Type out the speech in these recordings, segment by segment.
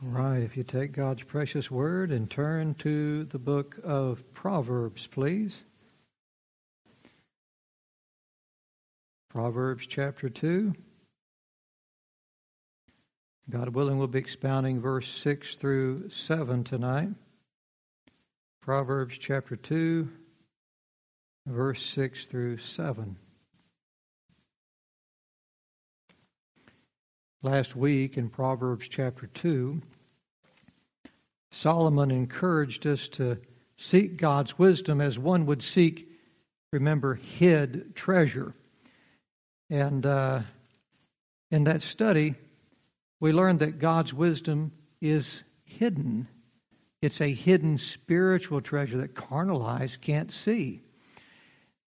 Right, if you take God's precious word and turn to the book of Proverbs, please. Proverbs chapter 2. God willing, we'll be expounding verse 6 through 7 tonight. Proverbs chapter 2, verse 6 through 7. Last week in Proverbs chapter 2, Solomon encouraged us to seek God's wisdom as one would seek, remember, hid treasure. And uh, in that study, we learned that God's wisdom is hidden. It's a hidden spiritual treasure that carnal eyes can't see.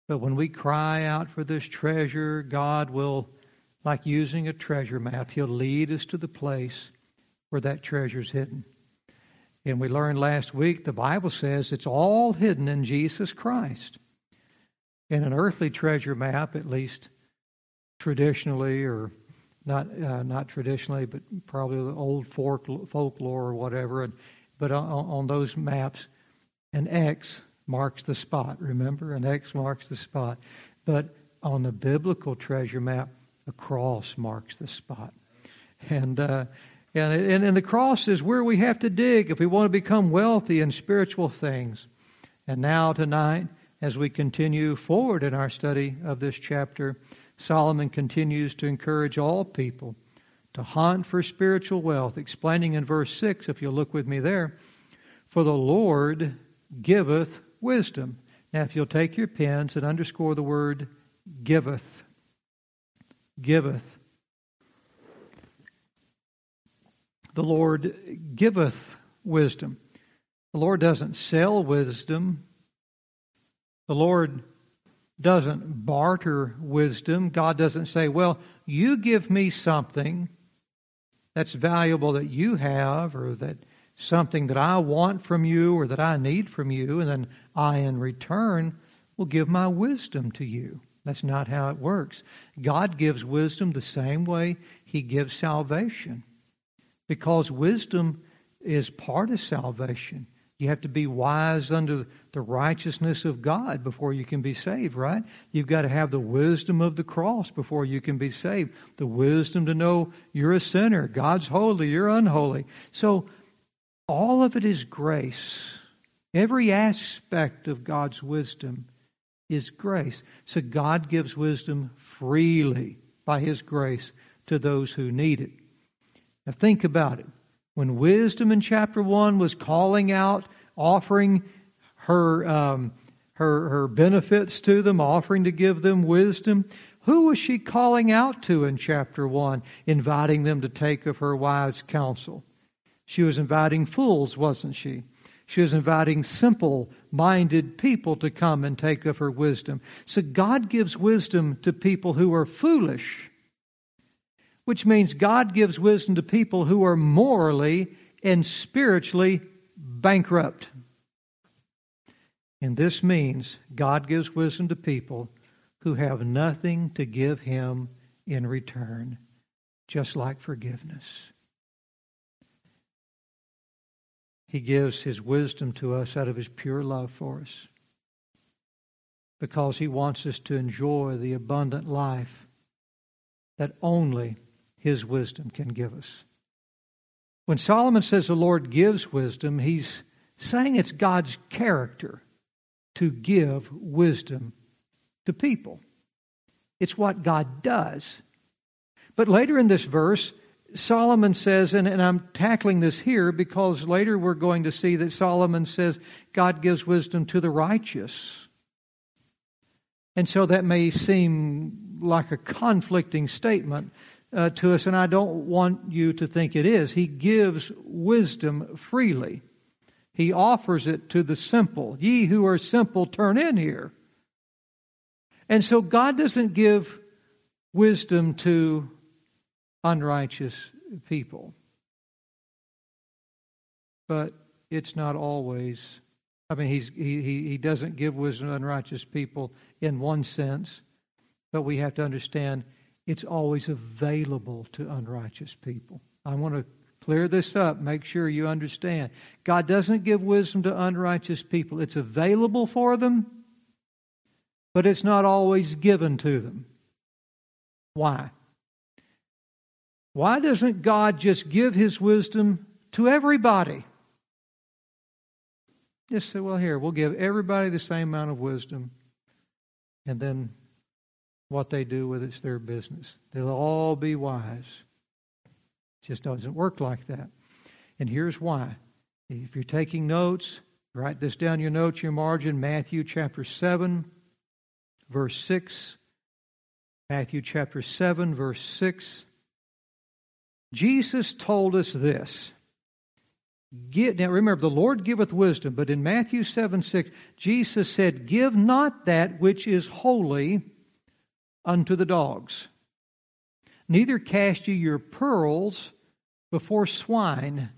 But when we cry out for this treasure, God will like using a treasure map. He'll lead us to the place where that treasure is hidden. And we learned last week the Bible says it's all hidden in Jesus Christ. In an earthly treasure map, at least traditionally, or not uh, not traditionally, but probably the old folklore or whatever. And, but on, on those maps, an X marks the spot. Remember, an X marks the spot. But on the biblical treasure map, the cross marks the spot. And, uh, and, and, and the cross is where we have to dig if we want to become wealthy in spiritual things. And now, tonight, as we continue forward in our study of this chapter, Solomon continues to encourage all people to hunt for spiritual wealth, explaining in verse 6, if you'll look with me there, for the Lord giveth wisdom. Now, if you'll take your pens and underscore the word giveth, giveth. The Lord giveth wisdom. The Lord doesn't sell wisdom. The Lord doesn't barter wisdom. God doesn't say, Well, you give me something that's valuable that you have, or that something that I want from you, or that I need from you, and then I, in return, will give my wisdom to you. That's not how it works. God gives wisdom the same way He gives salvation. Because wisdom is part of salvation. You have to be wise under the righteousness of God before you can be saved, right? You've got to have the wisdom of the cross before you can be saved. The wisdom to know you're a sinner. God's holy, you're unholy. So all of it is grace. Every aspect of God's wisdom is grace. So God gives wisdom freely by His grace to those who need it. Now think about it. When wisdom in chapter 1 was calling out, offering her, um, her, her benefits to them, offering to give them wisdom, who was she calling out to in chapter 1, inviting them to take of her wise counsel? She was inviting fools, wasn't she? She was inviting simple minded people to come and take of her wisdom. So God gives wisdom to people who are foolish, which means God gives wisdom to people who are morally and spiritually bankrupt. And this means God gives wisdom to people who have nothing to give Him in return, just like forgiveness. He gives His wisdom to us out of His pure love for us because He wants us to enjoy the abundant life that only His wisdom can give us. When Solomon says the Lord gives wisdom, he's saying it's God's character to give wisdom to people. It's what God does. But later in this verse, Solomon says, and, and, I'm tackling this here because later we're going to see that Solomon says God gives wisdom to the righteous. And so that may seem like a conflicting statement uh, to us, and I don't want you to think it is. He gives wisdom freely, He offers it to the simple. Ye who are simple, turn in here. And so God doesn't give wisdom to unrighteous people. But it's not always. I mean, he's, he, he doesn't give wisdom to unrighteous people in one sense, but we have to understand it's always available to unrighteous people. I want to clear this up. Make sure you understand. God doesn't give wisdom to unrighteous people. It's available for them, but it's not always given to them. Why? Why doesn't God just give His wisdom to everybody? Just say, well, here, we'll give everybody the same amount of wisdom, and then what they do with it's their business. They'll all be wise. It just doesn't work like that. And here's why. If you're taking notes, write this down your notes, your margin, Matthew chapter 7, verse 6. Matthew chapter 7, verse 6. Jesus told us this. Now remember, the Lord giveth wisdom, but in Matthew 7 6, Jesus said, Give not that which is holy unto the dogs, neither cast ye your pearls before swine,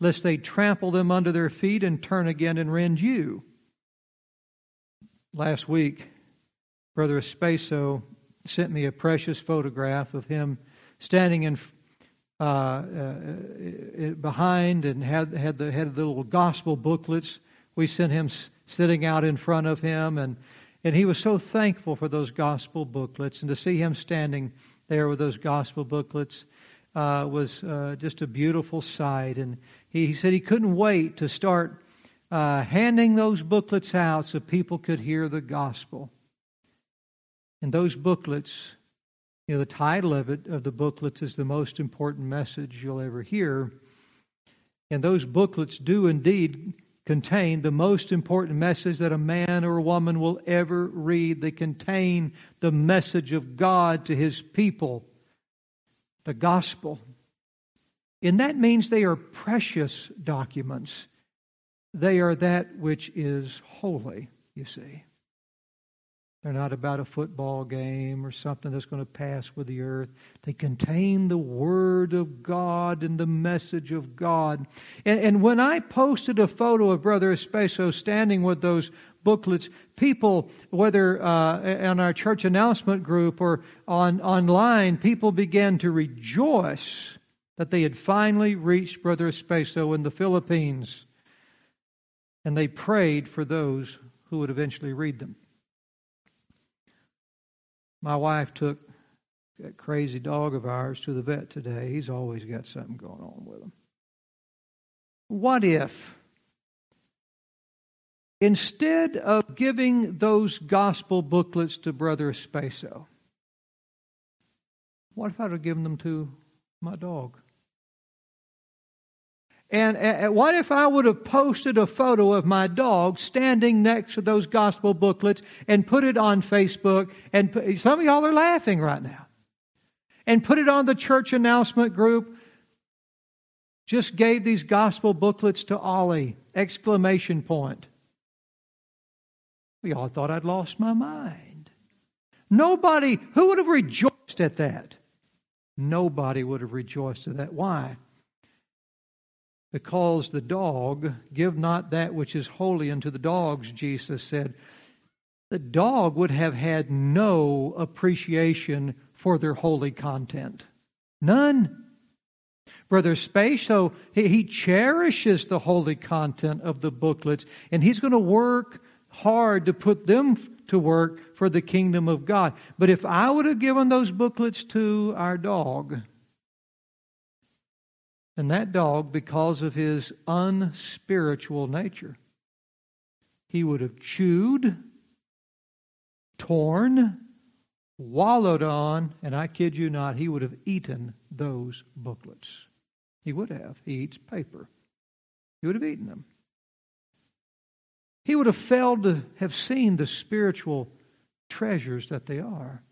lest they trample them under their feet and turn again and rend you. Last week, Brother Espaso sent me a precious photograph of him standing in uh, uh, behind and had had the had the little gospel booklets. We sent him sitting out in front of him, and and he was so thankful for those gospel booklets, and to see him standing there with those gospel booklets uh, was uh, just a beautiful sight. And he, he, said he couldn't wait to start uh, handing those booklets out so people could hear the gospel. And those booklets you know, the title of it, of the booklets, is the most important message you'll ever hear. And those booklets do indeed contain the most important message that a man or a woman will ever read. They contain the message of God to his people, the gospel. And that means they are precious documents. They are that which is holy, you see. They're not about a football game or something that's going to pass with the earth. They contain the Word of God and the message of God. And, and when I posted a photo of Brother Espaso standing with those booklets, people, whether uh, on our church announcement group or on online, people began to rejoice that they had finally reached Brother Espaso in the Philippines. And they prayed for those who would eventually read them. My wife took that crazy dog of ours to the vet today. He's always got something going on with him. What if, instead of giving those gospel booklets to Brother Espaso, what if I'd have given them to my dog? And, what if I would have posted a photo of my dog standing next to those gospel booklets and put it on Facebook? And some of y'all are laughing right now. And put it on the church announcement group. Just gave these gospel booklets to Ollie! Exclamation point. We all thought I'd lost my mind. Nobody, who would have rejoiced at that? Nobody would have rejoiced at that. Why? Because the dog, give not that which is holy unto the dogs, Jesus said. The dog would have had no appreciation for their holy content. None. Brother Espaso, he, he cherishes the holy content of the booklets, and he's going to work hard to put them to work for the kingdom of God. But if I would have given those booklets to our dog, and that dog, because of his unspiritual nature, he would have chewed, torn, wallowed on, and I kid you not, he would have eaten those booklets. He would have. He eats paper. He would have eaten them. He would have failed to have seen the spiritual treasures that they are.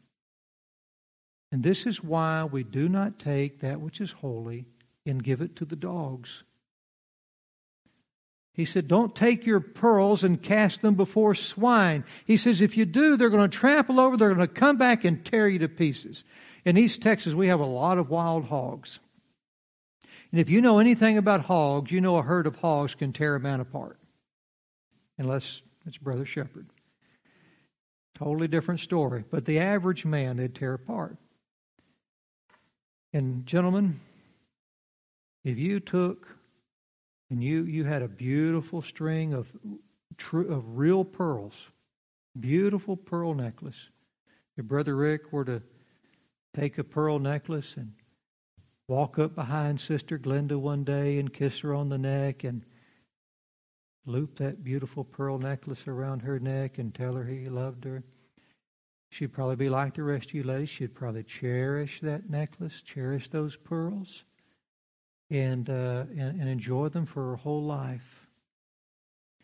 And this is why we do not take that which is holy and give it to the dogs. He said, Don't take your pearls and cast them before swine. He says, If you do, they're going to trample over, they're going to come back and tear you to pieces. In East Texas, we have a lot of wild hogs. And if you know anything about hogs, you know a herd of hogs can tear a man apart. Unless it's Brother Shepherd. Totally different story. But the average man, they'd tear apart. And, gentlemen, If you took and you, you had a beautiful string of, true, of real pearls, beautiful pearl necklace, if Brother Rick were to take a pearl necklace and walk up behind Sister Glenda one day and kiss her on the neck and loop that beautiful pearl necklace around her neck and tell her he loved her. She'd probably be like the rest of you ladies. She'd probably cherish that necklace, cherish those pearls, and, uh, and, and enjoy them for her whole life.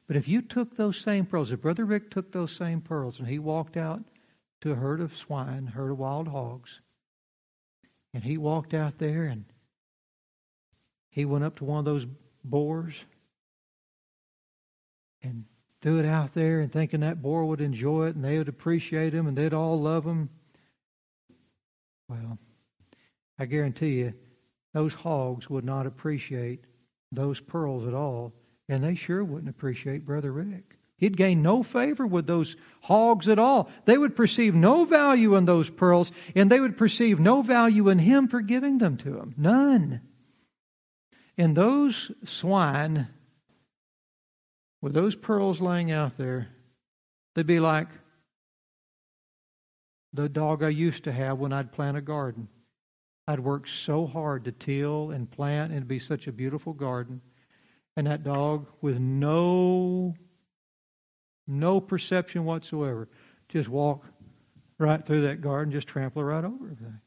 But if you took those same pearls, if Brother Rick took those same pearls and he walked out to a herd of swine, herd of wild hogs, and he walked out there and he went up to one of those boars and threw it out there and thinking that boar would enjoy it and they would appreciate him and they'd all love him. Well, I guarantee you, those hogs would not appreciate those pearls at all, and they sure wouldn't appreciate Brother Rick. He'd gain no favor with those hogs at all. They would perceive no value in those pearls, and they would perceive no value in him for giving them to him. None. And those swine, with those pearls laying out there, they'd be like the dog I used to have when I'd plant a garden. I'd work so hard to till and plant and be such a beautiful garden. And that dog, with no no perception whatsoever. Just walk right through that garden, just trample right over everything.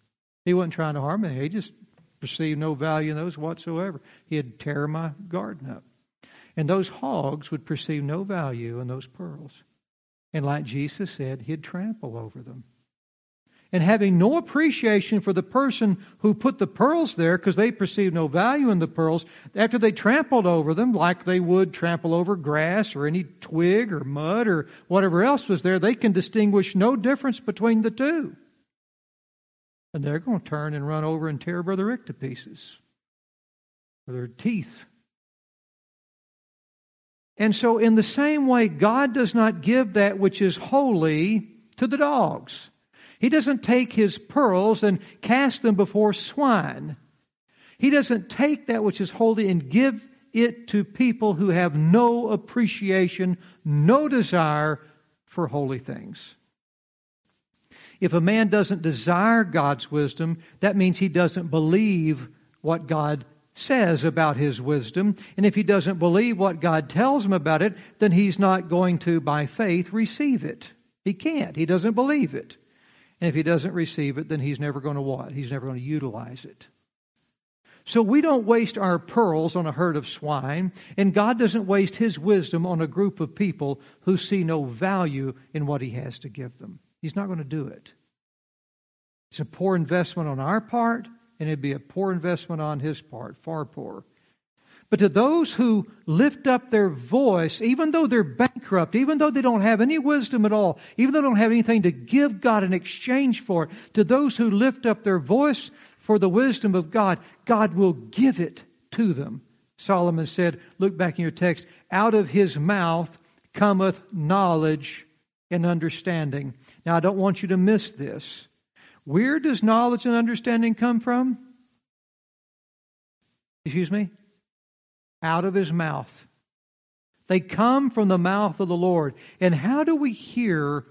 He wasn't trying to harm me. He just perceived no value in those whatsoever. He'd tear my garden up. And those hogs would perceive no value in those pearls. And like Jesus said, he'd trample over them and having no appreciation for the person who put the pearls there because they perceived no value in the pearls, after they trampled over them like they would trample over grass or any twig or mud or whatever else was there, they can distinguish no difference between the two. And they're going to turn and run over and tear Brother Rick to pieces with their teeth. And so, in the same way, God does not give that which is holy to the dogs. He doesn't take his pearls and cast them before swine. He doesn't take that which is holy and give it to people who have no appreciation, no desire for holy things. If a man doesn't desire God's wisdom, that means he doesn't believe what God says about his wisdom. And if he doesn't believe what God tells him about it, then he's not going to, by faith, receive it. He can't. He doesn't believe it. And if he doesn't receive it, then he's never going to what? He's never going to utilize it. So we don't waste our pearls on a herd of swine, and God doesn't waste his wisdom on a group of people who see no value in what he has to give them. He's not going to do it. It's a poor investment on our part, and it'd be a poor investment on his part, far poor. But to those who lift up their voice, even though they're bankrupt, even though they don't have any wisdom at all, even though they don't have anything to give God in exchange for, it, to those who lift up their voice for the wisdom of God, God will give it to them. Solomon said, look back in your text, out of his mouth cometh knowledge and understanding. Now, I don't want you to miss this. Where does knowledge and understanding come from? Excuse me? Out of his mouth. They come from the mouth of the Lord. And how do we hear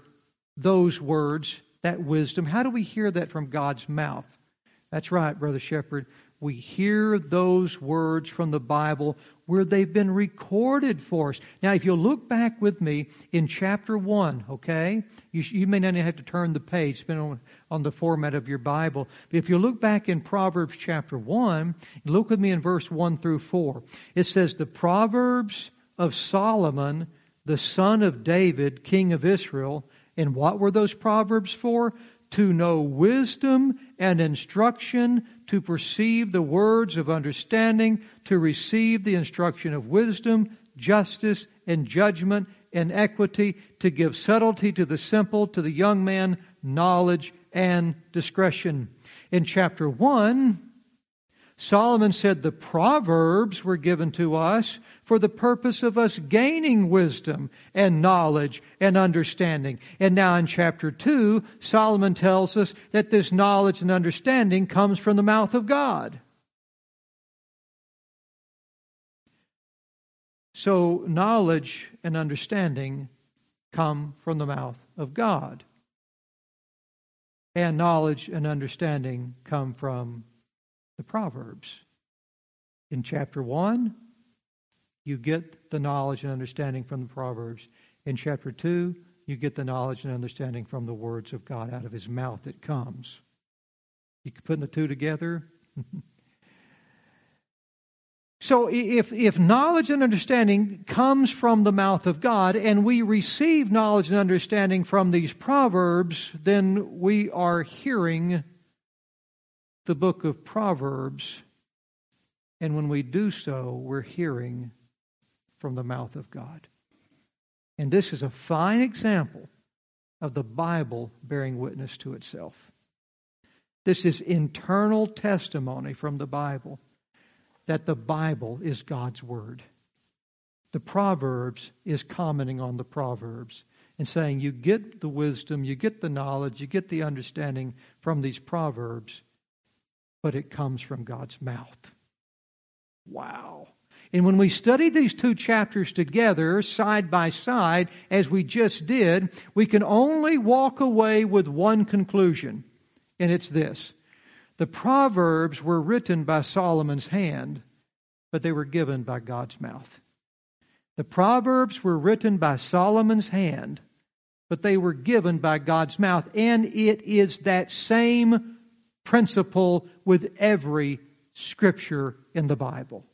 those words, that wisdom? How do we hear that from God's mouth? That's right, Brother Shepherd. We hear those words from the Bible where they've been recorded for us. Now, if you'll look back with me in chapter 1, okay? You, you may not have to turn the page, depending on, on the format of your Bible. But if you look back in Proverbs chapter 1, look with me in verse 1 through 4. It says, The Proverbs of Solomon, the son of David, king of Israel. And what were those Proverbs for? To know wisdom and instruction, to perceive the words of understanding, to receive the instruction of wisdom, justice, and judgment, and equity, to give subtlety to the simple, to the young man, knowledge and discretion. In chapter 1, Solomon said the Proverbs were given to us for the purpose of us gaining wisdom and knowledge and understanding. And now in chapter 2, Solomon tells us that this knowledge and understanding comes from the mouth of God. So knowledge and understanding come from the mouth of God. And knowledge and understanding come from the Proverbs. In chapter 1, you get the knowledge and understanding from the Proverbs. In chapter 2, you get the knowledge and understanding from the words of God. Out of his mouth it comes. You putting the two together? so if, if knowledge and understanding comes from the mouth of God and we receive knowledge and understanding from these proverbs, then we are hearing the book of Proverbs. And when we do so, we're hearing from the mouth of God. And this is a fine example of the Bible bearing witness to itself. This is internal testimony from the Bible that the Bible is God's Word. The Proverbs is commenting on the Proverbs and saying, You get the wisdom, you get the knowledge, you get the understanding from these Proverbs, but it comes from God's mouth. Wow. And when we study these two chapters together, side by side, as we just did, we can only walk away with one conclusion, and it's this. The Proverbs were written by Solomon's hand, but they were given by God's mouth. The Proverbs were written by Solomon's hand, but they were given by God's mouth. And it is that same principle with every scripture in the Bible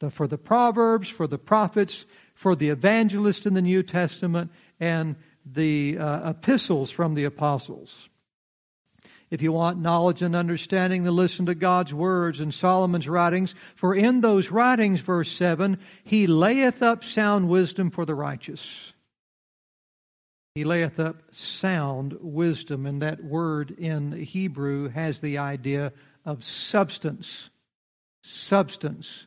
the, for the Proverbs, for the prophets, for the evangelists in the New Testament, and the uh, epistles from the apostles. If you want knowledge and understanding, then listen to God's words and Solomon's writings. For in those writings, verse 7, he layeth up sound wisdom for the righteous. He layeth up sound wisdom, and that word in Hebrew has the idea of substance. Substance.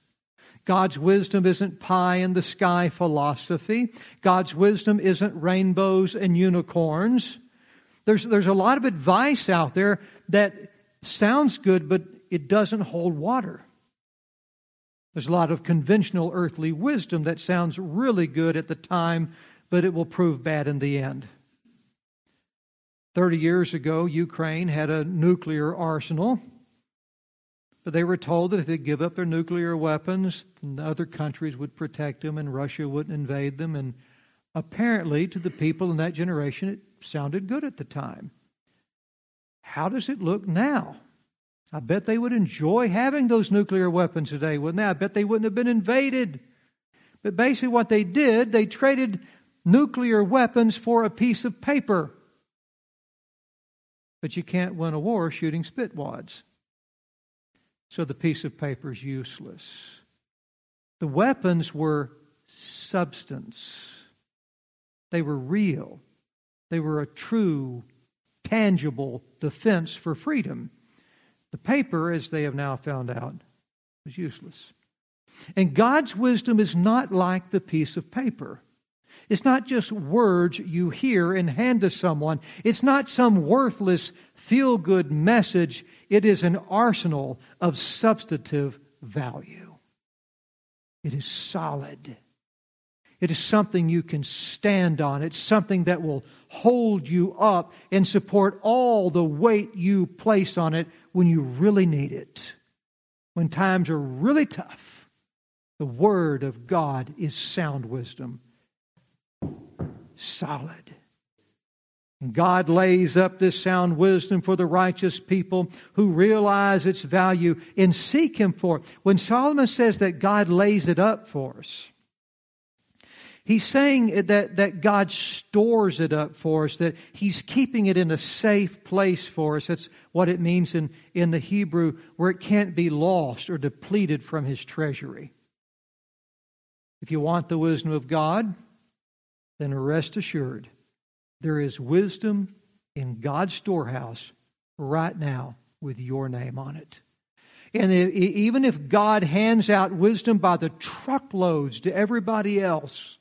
God's wisdom isn't pie in the sky philosophy. God's wisdom isn't rainbows and unicorns. There's, there's a lot of advice out there that sounds good, but it doesn't hold water. There's a lot of conventional earthly wisdom that sounds really good at the time, but it will prove bad in the end. 30 years ago, Ukraine had a nuclear arsenal. But they were told that if they give up their nuclear weapons, other countries would protect them and Russia wouldn't invade them. And apparently, to the people in that generation, it sounded good at the time. How does it look now? I bet they would enjoy having those nuclear weapons today, wouldn't they? I bet they wouldn't have been invaded. But basically, what they did, they traded nuclear weapons for a piece of paper. But you can't win a war shooting spitwads so the piece of paper is useless. The weapons were substance, they were real, they were a true, tangible defense for freedom. The paper, as they have now found out, was useless. And God's wisdom is not like the piece of paper. It's not just words you hear and hand to someone. It's not some worthless feel good message. It is an arsenal of substantive value. It is solid. It is something you can stand on. It's something that will hold you up and support all the weight you place on it when you really need it. When times are really tough, the Word of God is sound wisdom. Solid. God lays up this sound wisdom for the righteous people who realize its value and seek Him for it. When Solomon says that God lays it up for us, he's saying that, that God stores it up for us, that He's keeping it in a safe place for us. That's what it means in, in the Hebrew, where it can't be lost or depleted from His treasury. If you want the wisdom of God, then rest assured there is wisdom in God's storehouse right now with your name on it. And even if God hands out wisdom by the truckloads to everybody else,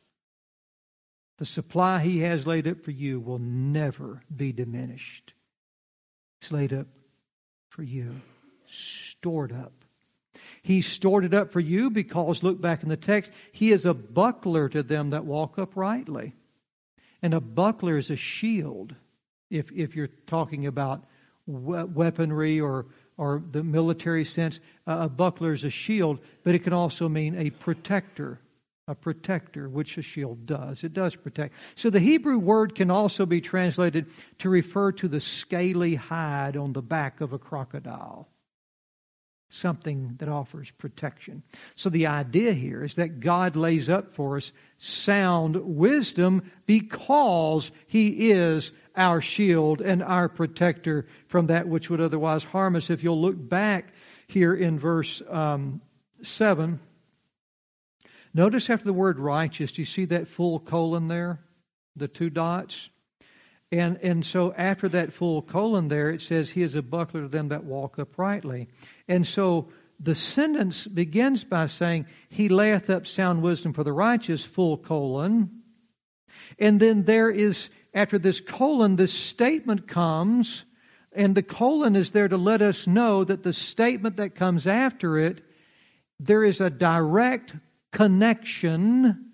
the supply He has laid up for you will never be diminished. It's laid up for you, stored up. He stored it up for you because, look back in the text, He is a buckler to them that walk uprightly. And a buckler is a shield, if, if you're talking about weaponry or, or the military sense. A buckler is a shield, but it can also mean a protector a protector, which a shield does. It does protect. So the Hebrew word can also be translated to refer to the scaly hide on the back of a crocodile. Something that offers protection. So the idea here is that God lays up for us sound wisdom because He is our shield and our protector from that which would otherwise harm us. If you'll look back here in verse um, 7, Notice after the word righteous, do you see that full colon there? The two dots? And, and so after that full colon there, it says, He is a buckler to them that walk uprightly. And so the sentence begins by saying, He layeth up sound wisdom for the righteous, full colon. And then there is, after this colon, this statement comes, and the colon is there to let us know that the statement that comes after it, there is a direct connection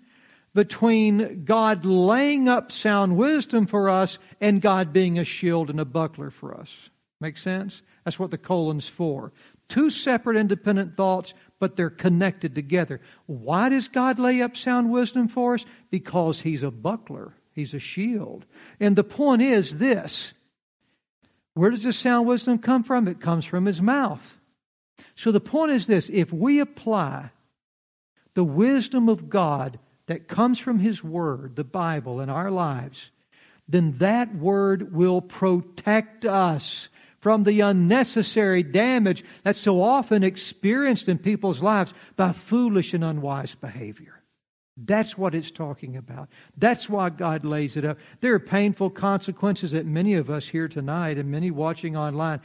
between God laying up sound wisdom for us and God being a shield and a buckler for us. Make sense? That's what the colon's for. Two separate independent thoughts, but they're connected together. Why does God lay up sound wisdom for us? Because He's a buckler, He's a shield. And the point is this where does this sound wisdom come from? It comes from His mouth. So the point is this if we apply the wisdom of God that comes from His Word, the Bible, in our lives, then that Word will protect us from the unnecessary damage that's so often experienced in people's lives by foolish and unwise behavior. That's what it's talking about. That's why God lays it up. There are painful consequences that many of us here tonight and many watching online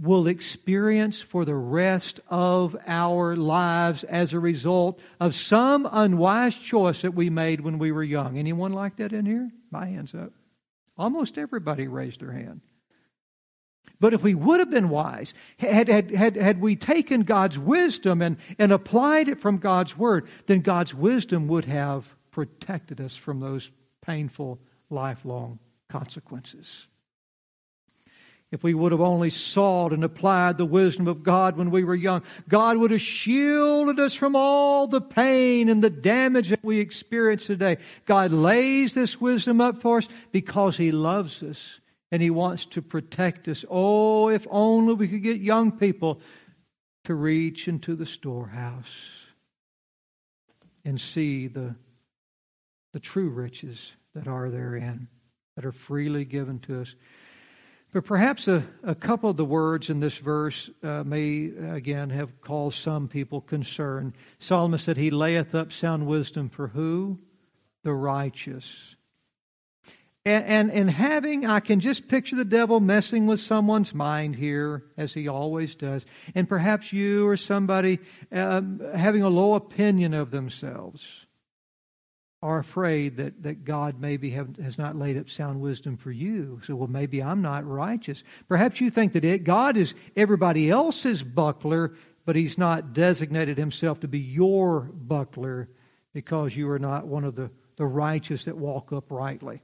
will experience for the rest of our lives as a result of some unwise choice that we made when we were young. Anyone like that in here? My hands up. Almost everybody raised their hand. But if we would have been wise, had, had, had, had we taken God's wisdom and, and applied it from God's word, then God's wisdom would have protected us from those painful lifelong consequences. If we would have only sought and applied the wisdom of God when we were young, God would have shielded us from all the pain and the damage that we experience today. God lays this wisdom up for us because He loves us and He wants to protect us. Oh, if only we could get young people to reach into the storehouse and see the, the true riches that are therein, that are freely given to us. But perhaps a, a couple of the words in this verse uh, may, again, have caused some people concern. Solomon said, He layeth up sound wisdom for who? The righteous. And, having, I can just picture the devil messing with someone's mind here, as he always does. And perhaps you or somebody um, having a low opinion of themselves are afraid that, that God maybe have, has not laid up sound wisdom for you. So, well, maybe I'm not righteous. Perhaps you think that it, God is everybody else's buckler, but He's not designated Himself to be your buckler because you are not one of the, the righteous that walk uprightly.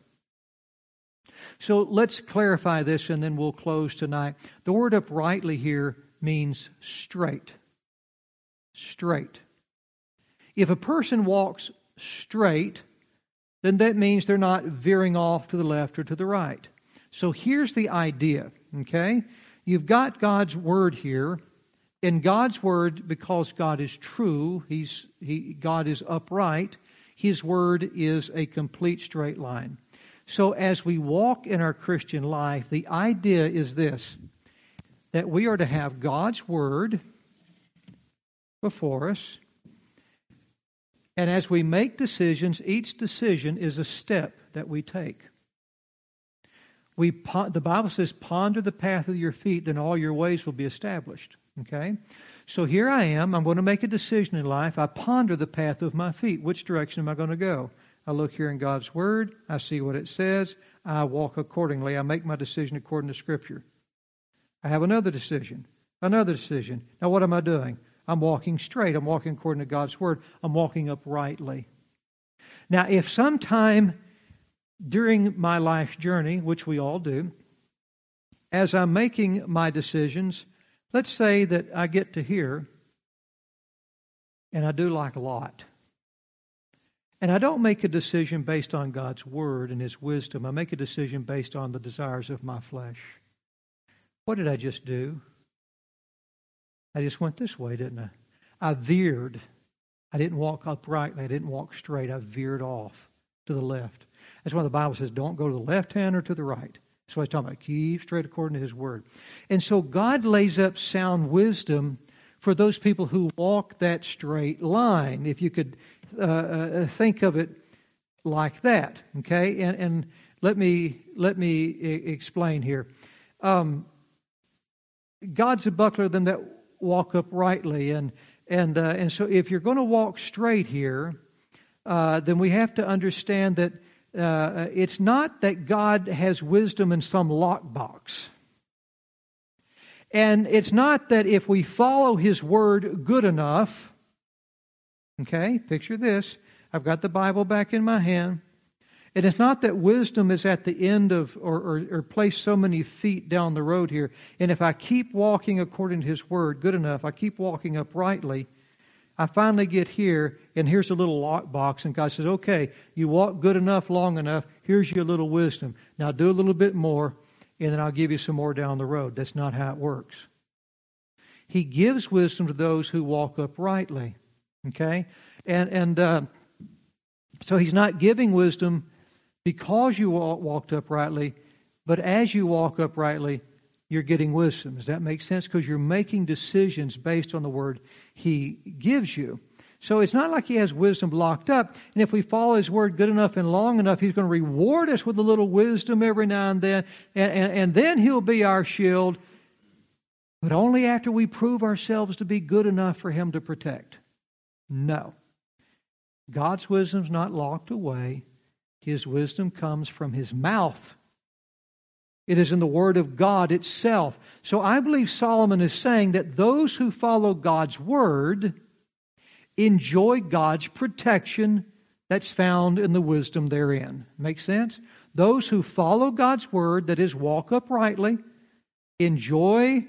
So let's clarify this and then we'll close tonight. The word uprightly here means straight. Straight. If a person walks straight, then that means they're not veering off to the left or to the right. So here's the idea, okay? You've got God's word here. In God's word, because God is true, he's, he, God is upright, his word is a complete straight line. So as we walk in our Christian life, the idea is this that we are to have God's word before us, and as we make decisions, each decision is a step that we take. We, the Bible says, ponder the path of your feet, then all your ways will be established. Okay? So here I am. I'm going to make a decision in life. I ponder the path of my feet. Which direction am I going to go? I look here in God's Word. I see what it says. I walk accordingly. I make my decision according to Scripture. I have another decision. Another decision. Now, what am I doing? I'm walking straight. I'm walking according to God's Word. I'm walking uprightly. Now, if sometime during my life journey, which we all do, as I'm making my decisions, let's say that I get to here, and I do like a Lot. And I don't make a decision based on God's word and his wisdom. I make a decision based on the desires of my flesh. What did I just do? I just went this way, didn't I? I veered. I didn't walk uprightly. I didn't walk straight. I veered off to the left. That's why the Bible says don't go to the left hand or to the right. That's what he's talking about. Keep straight according to his word. And so God lays up sound wisdom for those people who walk that straight line. If you could uh, uh, think of it like that, okay? And, and let me let me I- explain here. Um, God's a buckler them that walk uprightly, and and uh, and so if you're going to walk straight here, uh, then we have to understand that uh, it's not that God has wisdom in some lockbox. And it's not that if we follow His word good enough, okay, picture this. I've got the Bible back in my hand. And it's not that wisdom is at the end of, or, or, or placed so many feet down the road here. And if I keep walking according to His Word good enough, I keep walking uprightly, I finally get here, and here's a little lock box, and God says, okay, you walk good enough, long enough, here's your little wisdom. Now do a little bit more, and then I'll give you some more down the road. That's not how it works. He gives wisdom to those who walk uprightly. Okay? And, and uh, so he's not giving wisdom because you walked uprightly, but as you walk uprightly, you're getting wisdom. Does that make sense? Because you're making decisions based on the word he gives you. So it's not like he has wisdom locked up. And if we follow his word good enough and long enough, he's going to reward us with a little wisdom every now and then. And, and, and then he'll be our shield. But only after we prove ourselves to be good enough for him to protect. No. God's wisdom's not locked away. His wisdom comes from his mouth. It is in the Word of God itself. So I believe Solomon is saying that those who follow God's Word enjoy God's protection that's found in the wisdom therein. Make sense? Those who follow God's Word, that is, walk uprightly, enjoy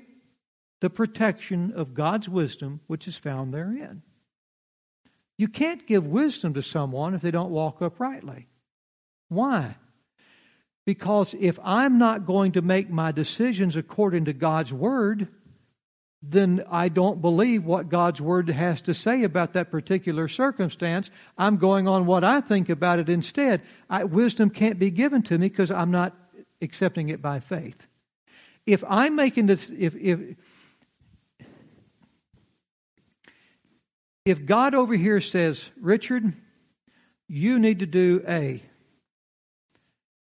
the protection of God's wisdom which is found therein. You can't give wisdom to someone if they don't walk uprightly. Why? Because if I'm not going to make my decisions according to God's Word, then I don't believe what God's Word has to say about that particular circumstance. I'm going on what I think about it instead. I, wisdom can't be given to me because I'm not accepting it by faith. If I'm making this, if, if, if God over here says, Richard, you need to do A,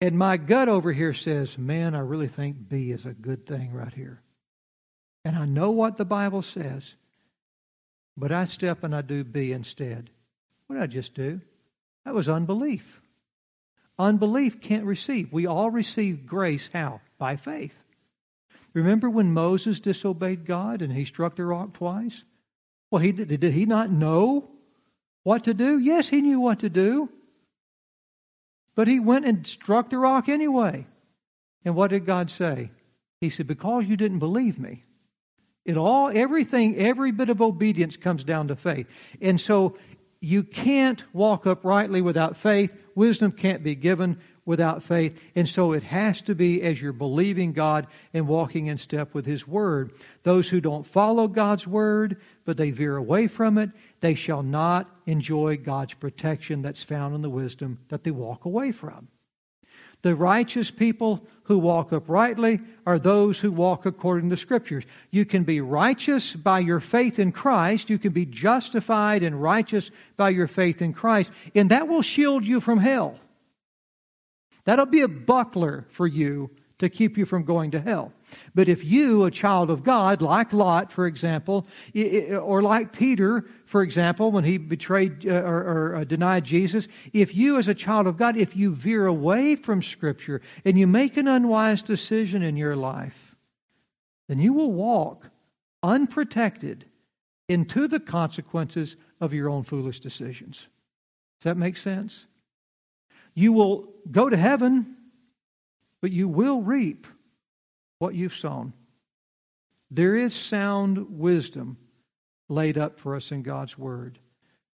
and my gut over here says, man, I really think B is a good thing right here. And I know what the Bible says, but I step and I do B instead. What did I just do? That was unbelief. Unbelief can't receive. We all receive grace how? By faith. Remember when Moses disobeyed God and he struck the rock twice? Well, he did, did he not know what to do? Yes, he knew what to do. But he went and struck the rock anyway. And what did God say? He said, Because you didn't believe me. It all, everything, every bit of obedience comes down to faith. And so you can't walk uprightly without faith. Wisdom can't be given without faith. And so it has to be as you're believing God and walking in step with His Word. Those who don't follow God's Word, but they veer away from it, they shall not enjoy God's protection that's found in the wisdom that they walk away from. The righteous people who walk uprightly are those who walk according to Scriptures. You can be righteous by your faith in Christ. You can be justified and righteous by your faith in Christ. And that will shield you from hell. That'll be a buckler for you to keep you from going to hell. But if you, a child of God, like Lot, for example, or like Peter, for example, when he betrayed uh, or, uh, denied Jesus, if you, as a child of God, if you veer away from Scripture and you make an unwise decision in your life, then you will walk unprotected into the consequences of your own foolish decisions. Does that make sense? You will go to heaven, but you will reap what you've sown. There is sound wisdom laid up for us in God's Word,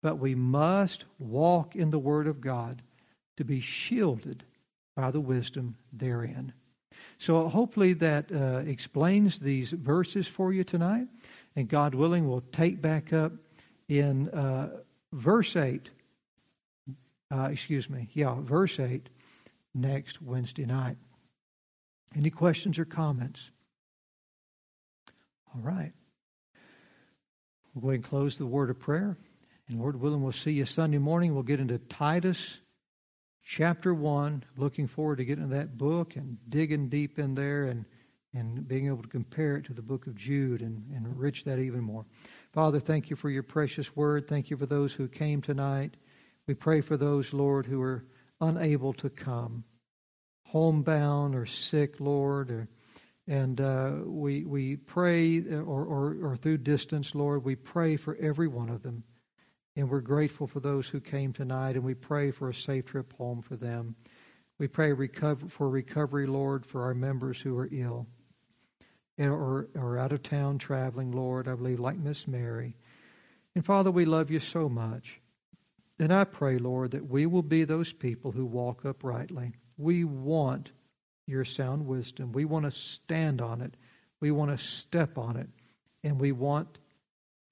but we must walk in the Word of God to be shielded by the wisdom therein. So hopefully that uh, explains these verses for you tonight. And God willing, we'll take back up in uh, verse 8. Uh, excuse me. Yeah, verse 8 next Wednesday night. Any questions or comments? All right. We'll go ahead and close the word of prayer. And Lord willing, we'll see you Sunday morning. We'll get into Titus chapter 1. Looking forward to getting into that book and digging deep in there and, and being able to compare it to the book of Jude and, and enrich that even more. Father, thank you for your precious word. Thank you for those who came tonight. We pray for those, Lord, who are unable to come, homebound or sick, Lord, or, and uh, we we pray, or, or or through distance, Lord, we pray for every one of them. And we're grateful for those who came tonight, and we pray for a safe trip home for them. We pray recover, for recovery, Lord, for our members who are ill or, or out of town traveling, Lord, I believe, like Miss Mary. And Father, we love you so much. And I pray, Lord, that we will be those people who walk uprightly. We want your sound wisdom. We want to stand on it. We want to step on it. And we want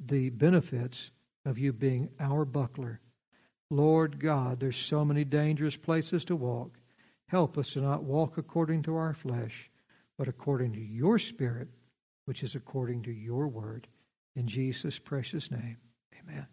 the benefits of you being our buckler. Lord God, there's so many dangerous places to walk. Help us to not walk according to our flesh, but according to your Spirit, which is according to your word. In Jesus' precious name, amen.